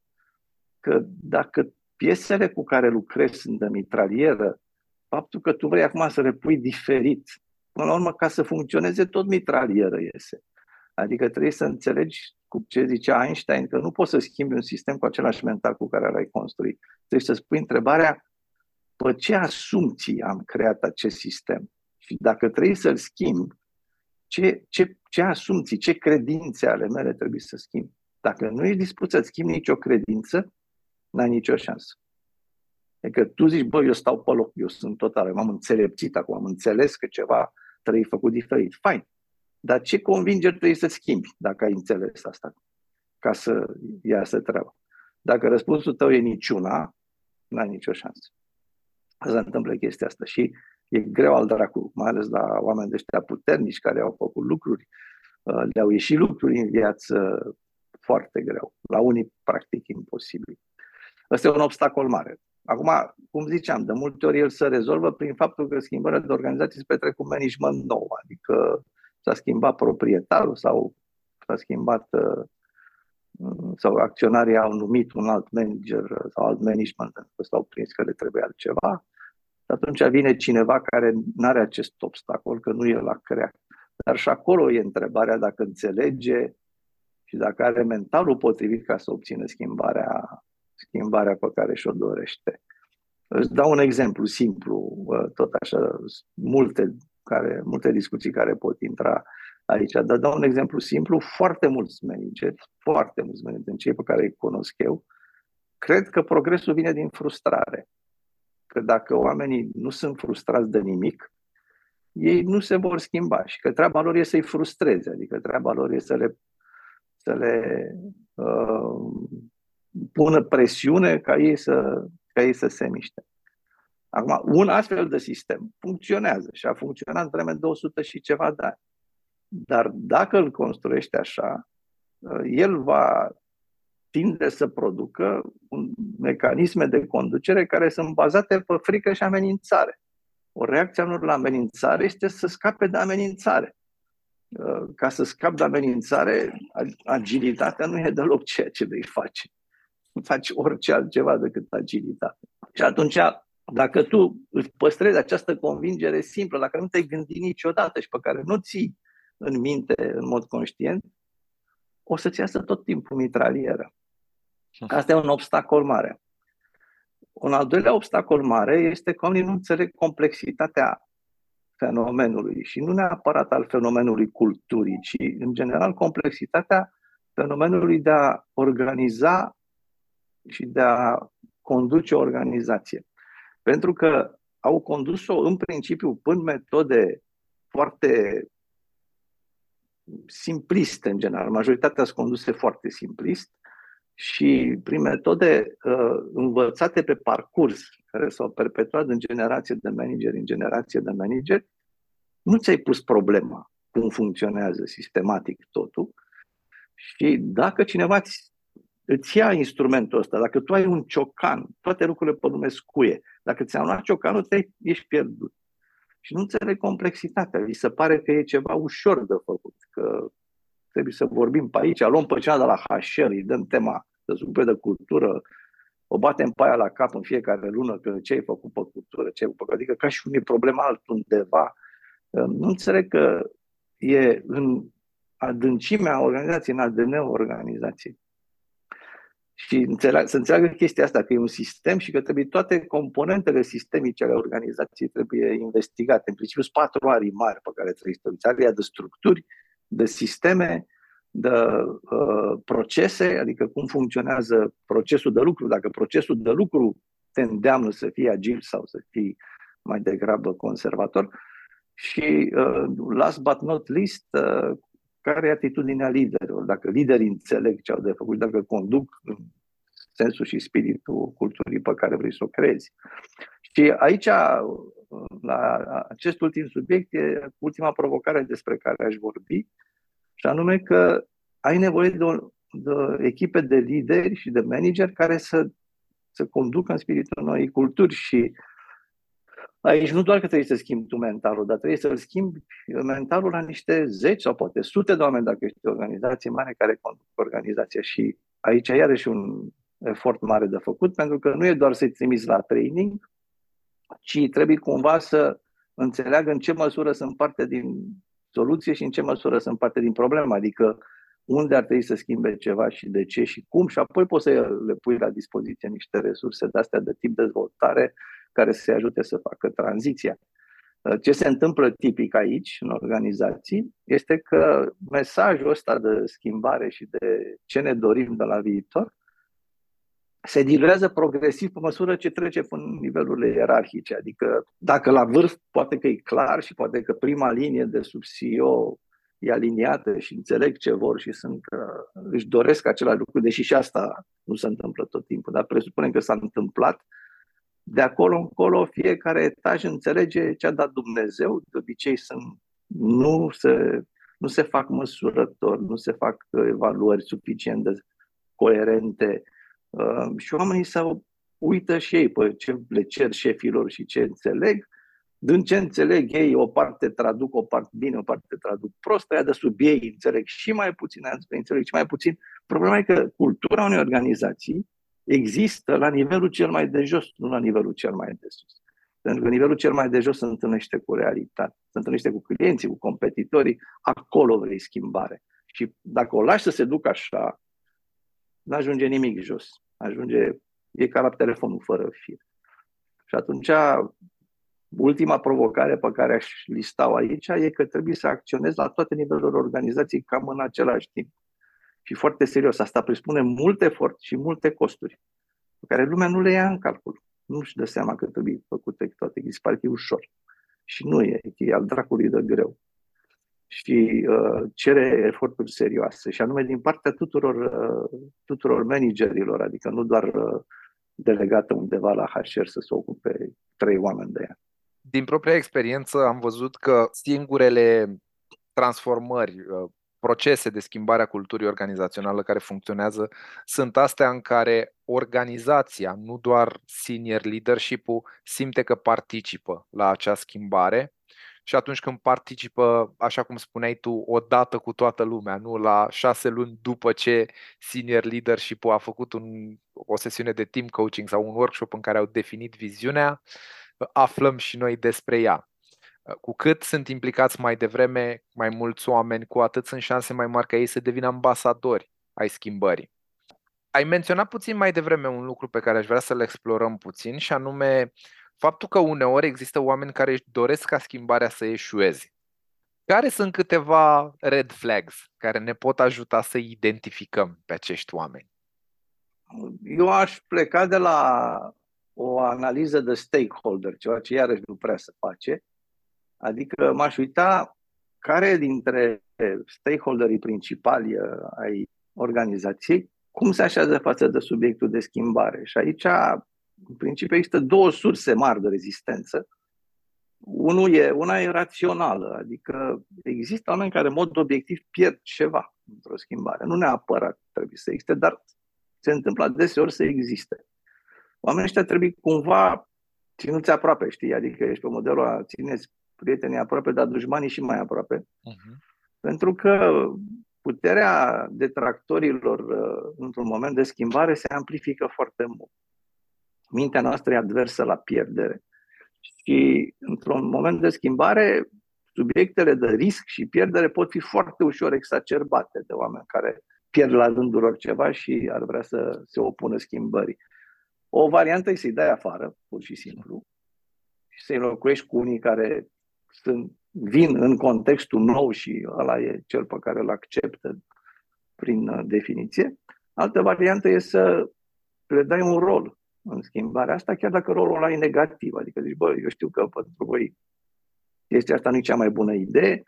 Că dacă piesele cu care lucrezi sunt de mitralieră, faptul că tu vrei acum să le pui diferit, până la urmă, ca să funcționeze, tot mitralieră iese. Adică trebuie să înțelegi cu ce zicea Einstein, că nu poți să schimbi un sistem cu același mental cu care l-ai construit. Trebuie să spui întrebarea, pe ce asumții am creat acest sistem? Și dacă trebuie să-l schimb, ce, ce, ce asumții, ce credințe ale mele trebuie să schimb? Dacă nu ești dispus să schimbi nicio credință, n-ai nicio șansă. Adică tu zici, bă, eu stau pe loc, eu sunt total, m-am înțelepțit acum, am înțeles că ceva trebuie făcut diferit. Fain. Dar ce convingeri trebuie să schimbi dacă ai înțeles asta ca să iasă treaba? Dacă răspunsul tău e niciuna, n-ai nicio șansă. Se întâmplă chestia asta și e greu al dracu, mai ales la oameni de ăștia puternici care au făcut lucruri, uh, le-au ieșit lucruri în viață foarte greu. La unii, practic, imposibil. Ăsta e un obstacol mare. Acum, cum ziceam, de multe ori el se rezolvă prin faptul că schimbările de organizații se petrec cu management nou, adică s-a schimbat proprietarul sau s-a schimbat uh, sau acționarii au numit un alt manager sau alt management pentru că s-au prins că le trebuie altceva. Și atunci vine cineva care nu are acest obstacol, că nu e la crea. Dar și acolo e întrebarea dacă înțelege și dacă are mentalul potrivit ca să obțină schimbarea, schimbarea pe care și-o dorește. Îți dau un exemplu simplu, tot așa, multe, care, multe discuții care pot intra aici. Dar dau un exemplu simplu, foarte mulți manageri, foarte mulți manageri, cei pe care îi cunosc eu, cred că progresul vine din frustrare. Că dacă oamenii nu sunt frustrați de nimic, ei nu se vor schimba și că treaba lor e să-i frustreze, adică treaba lor e să le, să le uh, pună presiune ca ei, să, ca ei să se miște. Acum, un astfel de sistem funcționează și a funcționat vreme 200 și ceva de ani. Dar dacă îl construiește așa, el va tinde să producă un mecanisme de conducere care sunt bazate pe frică și amenințare. O reacție a la amenințare este să scape de amenințare. Ca să scapi de amenințare, agilitatea nu e deloc ceea ce vei face. [LAUGHS] Faci orice altceva decât agilitate. Și atunci, dacă tu îți păstrezi această convingere simplă, la care nu te-ai gândit niciodată și pe care nu ții în minte în mod conștient, o să-ți iasă tot timpul mitralieră. Asta e un obstacol mare. Un al doilea obstacol mare este că oamenii nu înțeleg complexitatea fenomenului și nu neapărat al fenomenului culturii, ci în general complexitatea fenomenului de a organiza și de a conduce o organizație. Pentru că au condus-o în principiu până metode foarte simpliste în general. Majoritatea sunt conduse foarte simplist și prin metode uh, învățate pe parcurs, care s-au perpetuat din generație de manageri în generație de manageri, nu ți-ai pus problema cum funcționează sistematic totul și dacă cineva îți ia instrumentul ăsta, dacă tu ai un ciocan, toate lucrurile pe lume scuie, dacă ți-am luat ciocanul, te ești pierdut și nu înțeleg complexitatea. Vi se pare că e ceva ușor de făcut, că trebuie să vorbim pe aici, luăm pe cea de la HR, îi dăm tema de supe de cultură, o batem pe aia la cap în fiecare lună că ce ai făcut pe cultură, ce ai făcut, adică ca și unui problem altundeva. Nu înțeleg că e în adâncimea organizației, în ADN-ul organizației și înțeleg, să înțeleagă chestia asta, că e un sistem și că trebuie toate componentele sistemice ale organizației trebuie investigate. În principiu sunt patru arii mari pe care trebuie să aria de structuri, de sisteme, de uh, procese, adică cum funcționează procesul de lucru, dacă procesul de lucru te îndeamnă să fii agil sau să fii mai degrabă conservator. Și uh, last but not least, uh, care e atitudinea liderilor, dacă liderii înțeleg ce au de făcut, dacă conduc în sensul și spiritul culturii pe care vrei să o crezi. Și aici, la acest ultim subiect, e ultima provocare despre care aș vorbi, și anume că ai nevoie de, o, de echipe de lideri și de manageri care să, să conducă în spiritul noii culturi și Aici nu doar că trebuie să schimbi tu mentalul, dar trebuie să-l schimbi mentalul la niște zeci sau poate sute de oameni dacă ești o organizație mare care conduc organizația. Și aici iarăși un efort mare de făcut, pentru că nu e doar să-i trimiți la training, ci trebuie cumva să înțeleagă în ce măsură sunt parte din soluție și în ce măsură sunt parte din problemă. Adică unde ar trebui să schimbe ceva și de ce și cum și apoi poți să le pui la dispoziție niște resurse de astea de tip dezvoltare care să-i ajute să facă tranziția. Uh, ce se întâmplă tipic aici, în organizații, este că mesajul ăsta de schimbare și de ce ne dorim de la viitor se diluează progresiv pe măsură ce trece până nivelurile ierarhice. Adică dacă la vârf poate că e clar și poate că prima linie de sub CEO e aliniată și înțeleg ce vor și sunt, uh, își doresc același lucru, deși și asta nu se întâmplă tot timpul, dar presupunem că s-a întâmplat, de acolo încolo fiecare etaj înțelege ce a dat Dumnezeu, de obicei sunt, nu, se, nu se fac măsurători, nu se fac evaluări suficient de coerente. Uh, și oamenii se uită și ei pe ce le cer șefilor și ce înțeleg. Din ce înțeleg ei, o parte traduc, o parte bine, o parte traduc prost, aia de sub ei înțeleg și mai puțin, aia înțeleg și mai puțin. Problema e că cultura unei organizații există la nivelul cel mai de jos, nu la nivelul cel mai de sus. Pentru că nivelul cel mai de jos se întâlnește cu realitatea, se întâlnește cu clienții, cu competitorii, acolo vrei schimbare. Și dacă o lași să se ducă așa, nu ajunge nimic jos. Ajunge, e ca la telefonul fără fir. Și atunci Ultima provocare pe care aș lista aici e că trebuie să acționezi la toate nivelurile organizației cam în același timp. Și foarte serios, asta presupune mult efort și multe costuri, pe care lumea nu le ia în calcul. Nu-și dă seama că trebuie făcute toate, îi pare că e ușor. Și nu e, e al dracului de greu. Și uh, cere eforturi serioase, și anume din partea tuturor, uh, tuturor managerilor, adică nu doar uh, delegată undeva la HR să se ocupe trei oameni de ea din propria experiență am văzut că singurele transformări, uh, procese de schimbare a culturii organizaționale care funcționează sunt astea în care organizația, nu doar senior leadership-ul, simte că participă la acea schimbare și atunci când participă, așa cum spuneai tu, odată cu toată lumea, nu la șase luni după ce senior leadership-ul a făcut un, o sesiune de team coaching sau un workshop în care au definit viziunea, aflăm și noi despre ea. Cu cât sunt implicați mai devreme mai mulți oameni, cu atât sunt șanse mai mari ca ei să devină ambasadori ai schimbării. Ai menționat puțin mai devreme un lucru pe care aș vrea să-l explorăm puțin și anume faptul că uneori există oameni care își doresc ca schimbarea să eșueze. Care sunt câteva red flags care ne pot ajuta să identificăm pe acești oameni? Eu aș pleca de la o analiză de stakeholder, ceva ce iarăși nu prea se face. Adică m-aș uita care dintre stakeholderii principali uh, ai organizației, cum se așează față de subiectul de schimbare. Și aici, în principiu, există două surse mari de rezistență. Unul e, una e rațională, adică există oameni care, în mod obiectiv, pierd ceva într-o schimbare. Nu neapărat trebuie să existe, dar se întâmplă deseori să existe oamenii ăștia trebuie cumva ținuți aproape, știi? Adică ești pe modelul a țineți prietenii aproape, dar dușmanii și mai aproape. Uh-huh. Pentru că puterea detractorilor uh, într-un moment de schimbare se amplifică foarte mult. Mintea noastră e adversă la pierdere. Și într-un moment de schimbare, subiectele de risc și pierdere pot fi foarte ușor exacerbate de oameni care pierd la rândul lor ceva și ar vrea să se opună schimbării. O variantă e să-i dai afară, pur și simplu, și să-i locuiești cu unii care sunt, vin în contextul nou și ăla e cel pe care îl acceptă prin uh, definiție. Altă variantă e să le dai un rol în schimbarea asta, chiar dacă rolul ăla e negativ. Adică zici, bă, eu știu că pentru voi chestia asta nu e cea mai bună idee,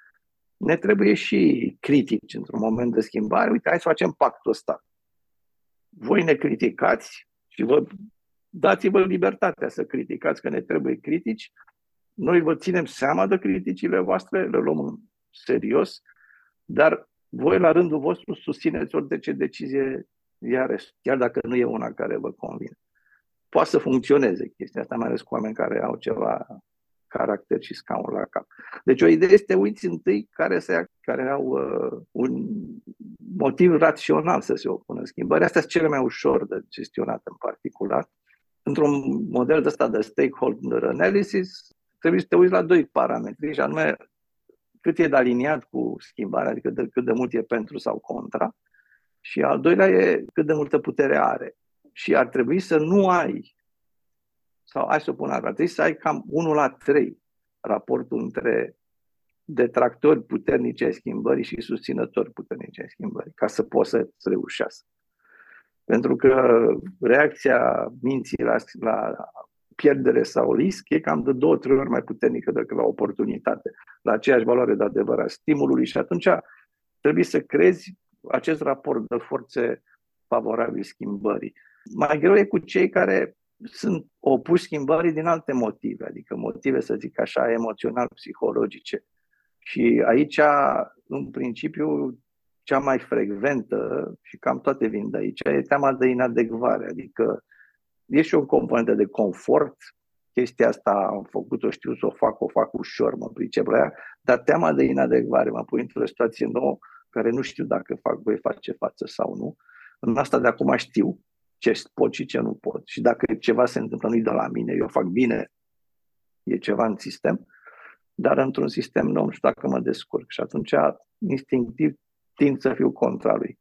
ne trebuie și critici într-un moment de schimbare. Uite, hai să facem pactul ăsta. Voi ne criticați, și vă dați-vă libertatea să criticați, că ne trebuie critici. Noi vă ținem seama de criticile voastre, le luăm în serios, dar voi la rândul vostru susțineți orice decizie iarăși, chiar dacă nu e una care vă convine. Poate să funcționeze chestia asta, mai ales cu oameni care au ceva caracter și scaun la cap. Deci o idee este uiți întâi care, se, care au uh, un motiv rațional să se opună schimbării. Astea sunt cele mai ușor de gestionat în particular. Într-un model de ăsta de stakeholder analysis, trebuie să te uiți la doi parametri, și anume cât e de aliniat cu schimbarea, adică de, cât de mult e pentru sau contra, și al doilea e cât de multă putere are. Și ar trebui să nu ai sau hai să o pun ar trebui să ai cam 1 la 3 raportul între detractori puternici ai schimbării și susținători puternici ai schimbării, ca să poți să reușească. Pentru că reacția minții la, la pierdere sau risc e cam de două, trei ori mai puternică decât la oportunitate, la aceeași valoare de adevărat stimulului și atunci trebuie să crezi acest raport de forțe favorabil schimbării. Mai greu e cu cei care sunt opuși schimbării din alte motive, adică motive, să zic așa, emoțional-psihologice. Și aici, în principiu, cea mai frecventă, și cam toate vin de aici, e teama de inadecvare, adică e și o componentă de confort, chestia asta am făcut-o, știu să o fac, o fac ușor, mă pricep la ea, dar teama de inadecvare mă pune într-o situație nouă care nu știu dacă fac, voi face față sau nu. În asta de acum știu ce pot și ce nu pot. Și dacă ceva se întâmplă, nu-i de la mine, eu fac bine, e ceva în sistem, dar într-un sistem nou nu știu dacă mă descurc. Și atunci, instinctiv, tind să fiu contra lui.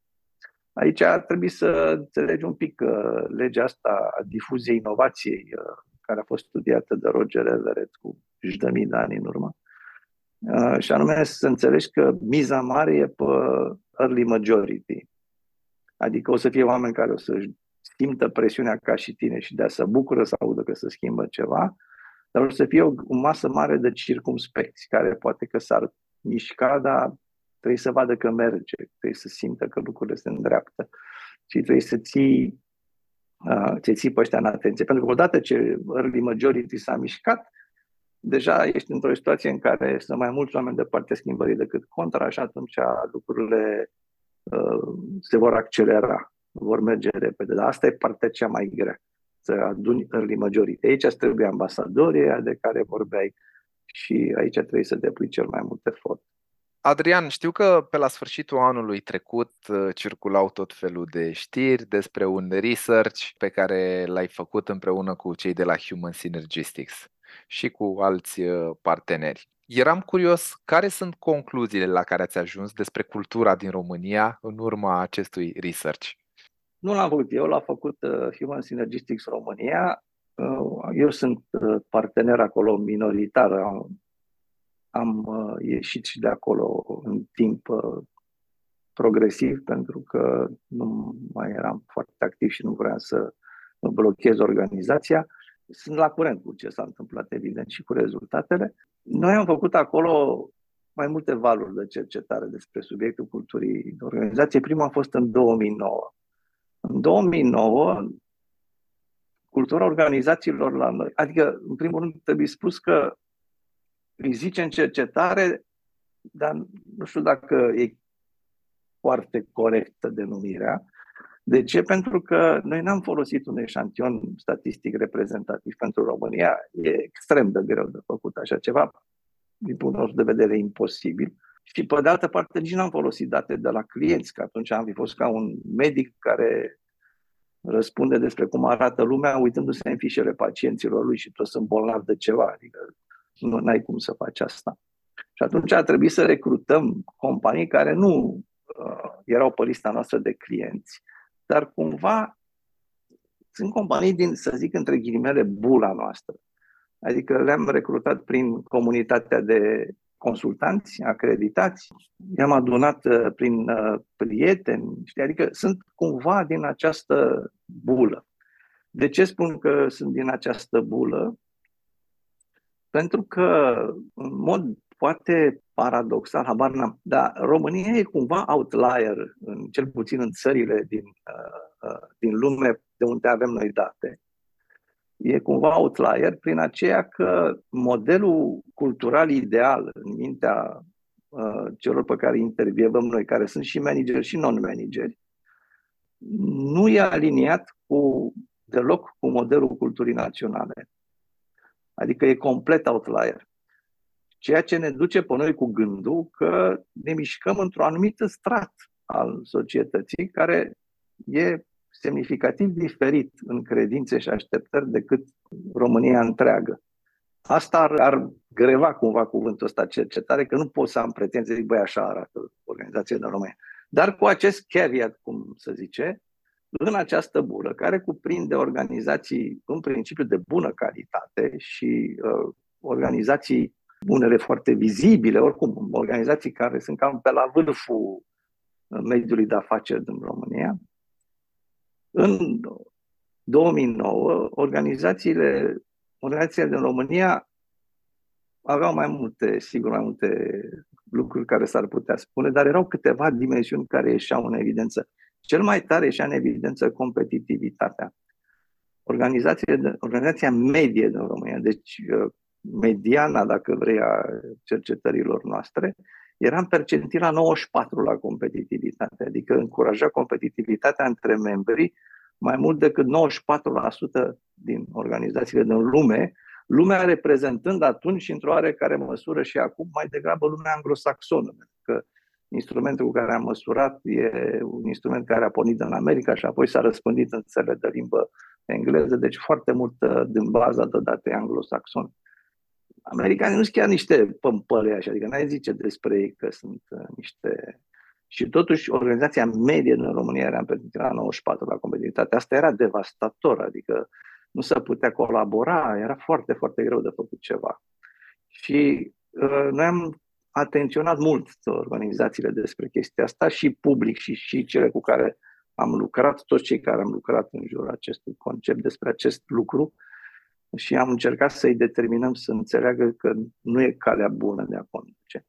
Aici ar trebui să înțelegi un pic uh, legea asta a difuziei inovației, uh, care a fost studiată de Roger Everett cu zeci de mii de ani în urmă. Uh, și anume să înțelegi că miza mare e pe early majority. Adică o să fie oameni care o să simtă presiunea ca și tine și de a să bucură să audă că se schimbă ceva, dar o să fie o, o masă mare de circumspecți care poate că s-ar mișca, dar trebuie să vadă că merge, trebuie să simtă că lucrurile se îndreaptă și trebuie să ții, uh, să ții pe ăștia în atenție. Pentru că odată ce early majority s-a mișcat, deja ești într-o situație în care sunt mai mulți oameni de partea schimbării decât contra și atunci lucrurile uh, se vor accelera, vor merge repede. Dar asta e partea cea mai grea, să aduni early majority. Aici îți trebuie ambasadorii de care vorbeai și aici trebuie să depui cel mai mult efort. Adrian, știu că pe la sfârșitul anului trecut uh, circulau tot felul de știri despre un research pe care l-ai făcut împreună cu cei de la Human Synergistics și cu alți uh, parteneri. Eram curios care sunt concluziile la care ați ajuns despre cultura din România în urma acestui research. Nu l-am făcut eu, l-a făcut uh, Human Synergistics România. Eu sunt partener acolo minoritar, am uh, ieșit și de acolo în timp uh, progresiv pentru că nu mai eram foarte activ și nu vreau să blochez organizația. Sunt la curent cu ce s-a întâmplat, evident, și cu rezultatele. Noi am făcut acolo mai multe valuri de cercetare despre subiectul culturii de organizație. Prima a fost în 2009. În 2009, cultura organizațiilor la noi, adică, în primul rând, trebuie spus că îi zice în cercetare, dar nu știu dacă e foarte corectă denumirea. De ce? Pentru că noi n-am folosit un eșantion statistic reprezentativ pentru România. E extrem de greu de făcut așa ceva, din punctul nostru de vedere imposibil. Și pe de altă parte nici n-am folosit date de la clienți, că atunci am fi fost ca un medic care răspunde despre cum arată lumea uitându-se în fișele pacienților lui și toți sunt bolnavi de ceva. Adică nu ai cum să faci asta. Și atunci a trebuit să recrutăm companii care nu uh, erau pe lista noastră de clienți, dar cumva sunt companii din, să zic, între ghilimele, bula noastră. Adică le-am recrutat prin comunitatea de consultanți acreditați, i-am adunat uh, prin uh, prieteni, știi? adică sunt cumva din această bulă. De ce spun că sunt din această bulă? Pentru că, în mod poate paradoxal, habar n-am, dar România e cumva outlier, în, cel puțin în țările din, uh, uh, din lume de unde avem noi date. E cumva outlier prin aceea că modelul cultural ideal în mintea uh, celor pe care intervievăm noi, care sunt și manageri și non-manageri, nu e aliniat cu deloc cu modelul culturii naționale. Adică e complet outlier. Ceea ce ne duce pe noi cu gândul că ne mișcăm într-o anumită strat al societății care e semnificativ diferit în credințe și așteptări decât România întreagă. Asta ar, ar greva cumva cuvântul ăsta cercetare, că nu pot să am pretenție, zic, băi, așa arată organizația de România. Dar cu acest caveat, cum se zice, în această bulă, care cuprinde organizații în principiu de bună calitate și uh, organizații unele foarte vizibile, oricum, organizații care sunt cam pe la vârful mediului de afaceri din România. În 2009, organizațiile organizațiile din România aveau mai multe, sigur, mai multe lucruri care s-ar putea spune, dar erau câteva dimensiuni care ieșeau în evidență. Cel mai tare ieșea în evidență competitivitatea. Organizația, organizația medie din România, deci uh, mediana, dacă vrei, a cercetărilor noastre, era în percentila 94 la competitivitate, adică încuraja competitivitatea între membrii mai mult decât 94% din organizațiile din lume, lumea reprezentând atunci și într-o oarecare măsură și acum mai degrabă lumea anglosaxonă, că instrumentul cu care am măsurat e un instrument care a pornit în America și apoi s-a răspândit în țările de limbă engleză, deci foarte mult din baza de date anglosaxon. Americanii nu sunt chiar niște pămpări așa, adică n-ai zice despre ei că sunt uh, niște... Și totuși organizația medie din România era în la 94 la competitivitate. Asta era devastator, adică nu se putea colabora, era foarte, foarte greu de făcut ceva. Și uh, noi am atenționat mult organizațiile despre chestia asta și public și, și cele cu care am lucrat, toți cei care am lucrat în jurul acestui concept despre acest lucru și am încercat să-i determinăm să înțeleagă că nu e calea bună de a conduce.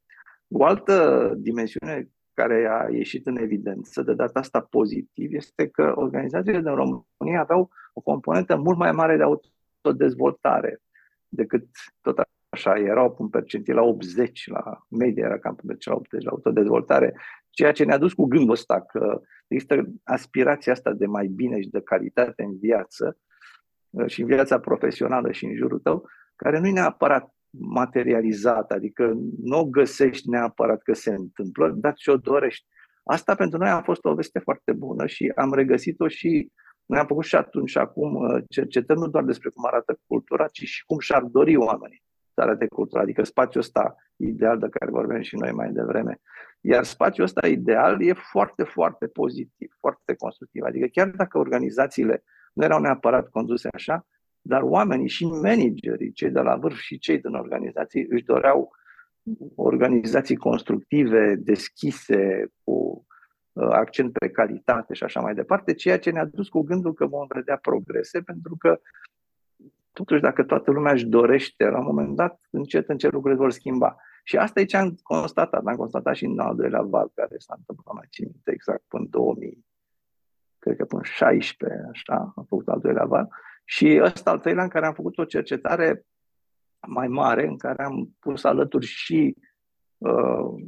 O altă dimensiune care a ieșit în evidență, de data asta pozitiv, este că organizațiile din România aveau o componentă mult mai mare de autodezvoltare decât tot așa, erau în percentil la 80, la media era cam pe la 80 la autodezvoltare, ceea ce ne-a dus cu gândul ăsta că există aspirația asta de mai bine și de calitate în viață uh, și în viața profesională și în jurul tău, care nu e neapărat materializată, adică nu o găsești neapărat că se întâmplă, dar ce o dorești. Asta pentru noi a fost o veste foarte bună și am regăsit-o și noi am făcut și atunci și acum uh, cercetări nu doar despre cum arată cultura, ci și cum și-ar dori oamenii să arate cultura, adică spațiul ăsta ideal de care vorbim și noi mai devreme. Iar spațiul ăsta ideal e foarte, foarte pozitiv, foarte constructiv. Adică chiar dacă organizațiile nu erau neapărat conduse așa, dar oamenii și managerii, cei de la vârf și cei din organizații, își doreau organizații constructive, deschise, cu uh, accent pe calitate și așa mai departe, ceea ce ne-a dus cu gândul că vom vedea progrese, pentru că totuși dacă toată lumea își dorește, la un moment dat, încet, încet lucrurile vor schimba. Și asta e ce am constatat. Am constatat și în al doilea val care s-a întâmplat, mai țin exact, până 2000, cred că până 16, așa, am făcut al doilea val. Și ăsta al treilea în care am făcut o cercetare mai mare, în care am pus alături și uh,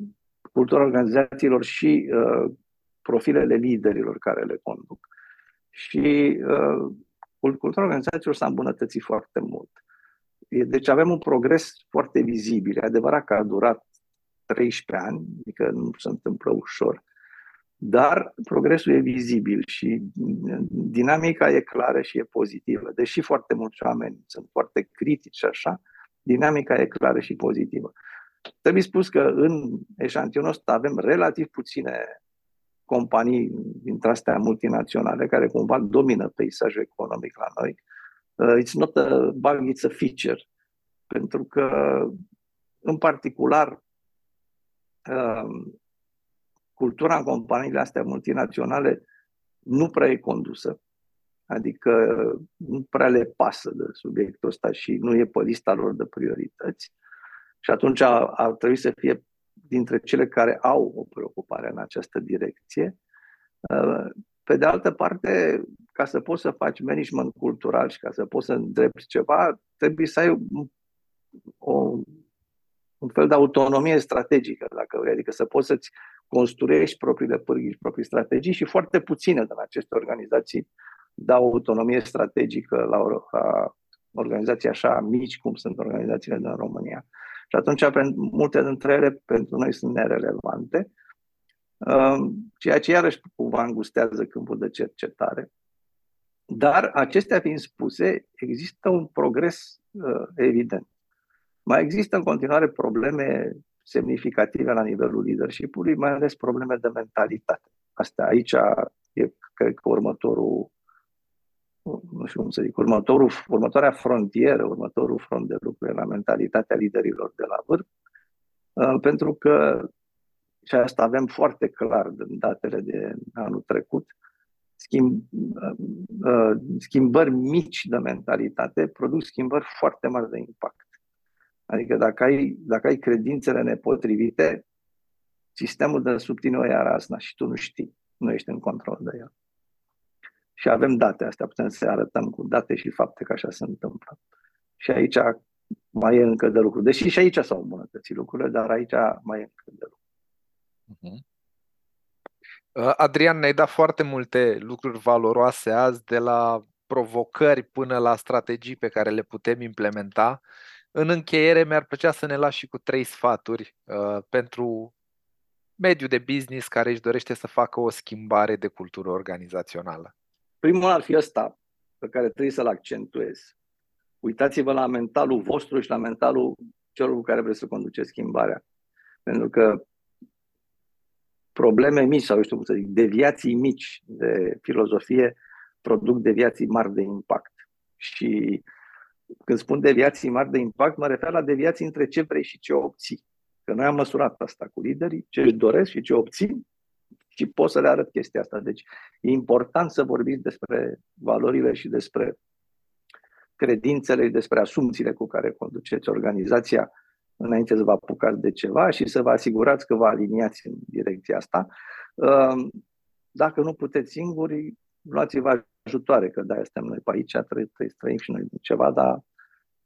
cultura organizațiilor și uh, profilele liderilor care le conduc. Și uh, cultura organizațiilor s-a îmbunătățit foarte mult. Deci avem un progres foarte vizibil. E adevărat că a durat 13 ani, adică nu se întâmplă ușor, dar progresul e vizibil și dinamica e clară și e pozitivă. Deși foarte mulți oameni sunt foarte critici și așa, dinamica e clară și pozitivă. Trebuie spus că în eșantionul ăsta avem relativ puține companii dintre astea multinaționale care cumva domină peisajul economic la noi. Uh, it's not a bug, it's a feature. Pentru că, în particular, uh, cultura în companiile astea multinaționale nu prea e condusă. Adică nu prea le pasă de subiectul ăsta și nu e pe lista lor de priorități. Și atunci ar trebui să fie dintre cele care au o preocupare în această direcție. Pe de altă parte, ca să poți să faci management cultural și ca să poți să îndrepti ceva, trebuie să ai o, un fel de autonomie strategică, dacă vrei, adică să poți să-ți construiești propriile pârghii și proprii strategii și foarte puține din aceste organizații dau autonomie strategică la, la organizații așa mici cum sunt organizațiile din România. Și atunci multe dintre ele pentru noi sunt nerelevante, um, ceea ce iarăși cumva îngustează câmpul de cercetare. Dar acestea fiind spuse, există un progres uh, evident. Mai există în continuare probleme semnificative la nivelul leadership-ului, mai ales probleme de mentalitate. Asta aici e, cred că, următorul, nu știu cum să zic, următorul, următoarea frontieră, următorul front de lucru la mentalitatea liderilor de la vârf, uh, pentru că, și asta avem foarte clar din datele de anul trecut, schimb, uh, schimbări mici de mentalitate produc schimbări foarte mari de impact. Adică dacă ai, dacă ai credințele nepotrivite, sistemul de sub tine o ia razna și tu nu știi, nu ești în control de el. Și avem date astea, putem să arătăm cu date și fapte că așa se întâmplă. Și aici mai e încă de lucru. Deși și aici s-au îmbunătățit lucrurile, dar aici mai e încă de lucru. Uh-huh. Adrian, ne-ai dat foarte multe lucruri valoroase azi, de la provocări până la strategii pe care le putem implementa. În încheiere, mi-ar plăcea să ne lași și cu trei sfaturi uh, pentru mediul de business care își dorește să facă o schimbare de cultură organizațională. Primul ar fi ăsta, pe care trebuie să-l accentuez. Uitați-vă la mentalul vostru și la mentalul celor cu care vreți să conduceți schimbarea. Pentru că probleme mici sau, eu știu cum să zic, deviații mici de filozofie produc deviații mari de impact. Și când spun deviații mari de impact, mă refer la deviații între ce vrei și ce obții. Că noi am măsurat asta cu liderii, ce își doresc și ce obțin și pot să le arăt chestia asta. Deci e important să vorbiți despre valorile și despre credințele și despre asumțiile cu care conduceți organizația înainte să vă apucați de ceva și să vă asigurați că vă aliniați în direcția asta. Ehm, dacă nu puteți singuri, luați-vă ajutoare, că de-aia suntem noi pe aici, trebuie, trebuie să trăim și noi ceva, dar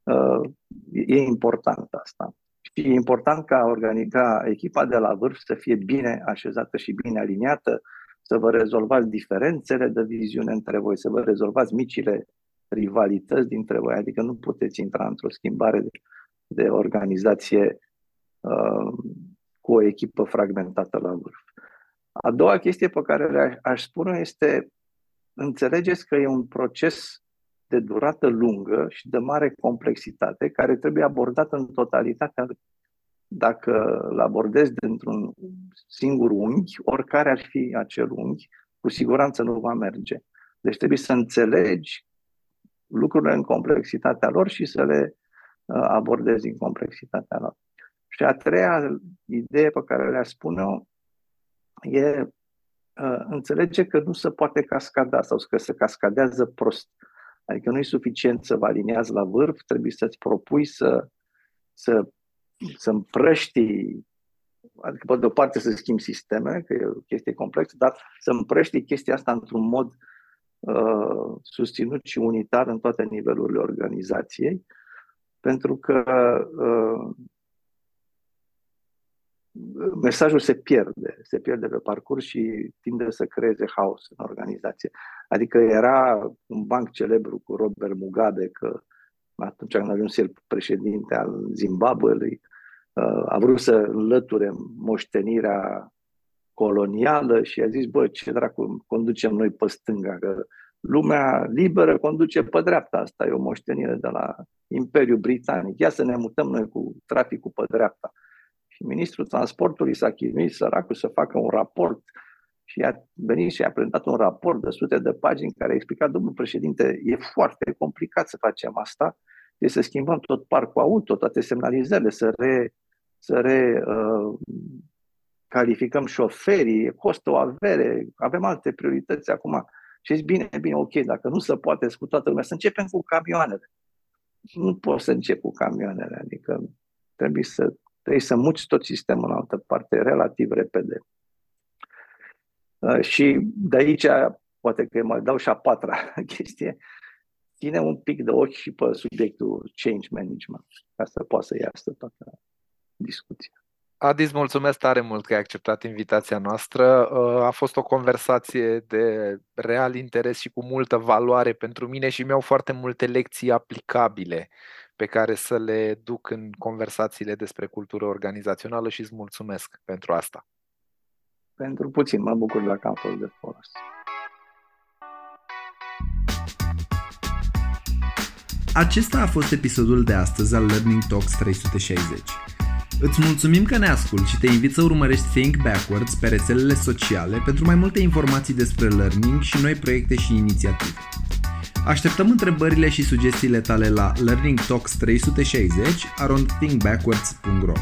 uh, e important asta. Și e important ca, organi- ca echipa de la vârf să fie bine așezată și bine aliniată, să vă rezolvați diferențele de viziune între voi, să vă rezolvați micile rivalități dintre voi, adică nu puteți intra într-o schimbare de, de organizație uh, cu o echipă fragmentată la vârf. A doua chestie pe care aș spune este înțelegeți că e un proces de durată lungă și de mare complexitate care trebuie abordat în totalitate. Dacă îl abordezi dintr-un singur unghi, oricare ar fi acel unghi, cu siguranță nu va merge. Deci trebuie să înțelegi lucrurile în complexitatea lor și să le uh, abordezi în complexitatea lor. Și a treia idee pe care le-aș spune e uh, înțelege că nu se poate cascada sau că se cascadează prost. Adică nu e suficient să vă aliniați la vârf, trebuie să-ți propui să, să, să împrăști, adică pe de o parte să schimbi sisteme, că e o chestie complexă, dar să împrăști chestia asta într-un mod uh, susținut și unitar în toate nivelurile organizației, pentru că uh, mesajul se pierde, se pierde pe parcurs și tinde să creeze haos în organizație. Adică era un banc celebru cu Robert Mugabe, că atunci când a ajuns el președinte al Zimbabwe, a vrut să înlăture moștenirea colonială și a zis, bă, ce dracu conducem noi pe stânga, că lumea liberă conduce pe dreapta, asta e o moștenire de la Imperiul Britanic, ia să ne mutăm noi cu traficul pe dreapta. Și ministrul transportului s-a chinuit săracul să facă un raport și a venit și a prezentat un raport de sute de pagini care a explicat, domnul președinte, e foarte complicat să facem asta, e să schimbăm tot parcul auto, toate semnalizările, să re, să re uh, calificăm șoferii, costă o avere, avem alte priorități acum. Și zic, bine, bine, ok, dacă nu se poate cu toată lumea, să începem cu camioanele. Nu poți să încep cu camioanele, adică trebuie să Trebuie să muți tot sistemul în altă parte relativ repede. Uh, și de aici, poate că mai dau și a patra [LAUGHS] chestie, ține un pic de ochi și pe subiectul change management, ca să poată să iasă toată discuția. Adis, mulțumesc tare mult că ai acceptat invitația noastră. Uh, a fost o conversație de real interes și cu multă valoare pentru mine și mi-au foarte multe lecții aplicabile pe care să le duc în conversațiile despre cultură organizațională și îți mulțumesc pentru asta. Pentru puțin, mă bucur dacă am fost de folos. Acesta a fost episodul de astăzi al Learning Talks 360. Îți mulțumim că ne asculti și te invit să urmărești Think Backwards pe rețelele sociale pentru mai multe informații despre learning și noi proiecte și inițiative. Așteptăm întrebările și sugestiile tale la learningtalks360 arondthinkbackwards.ro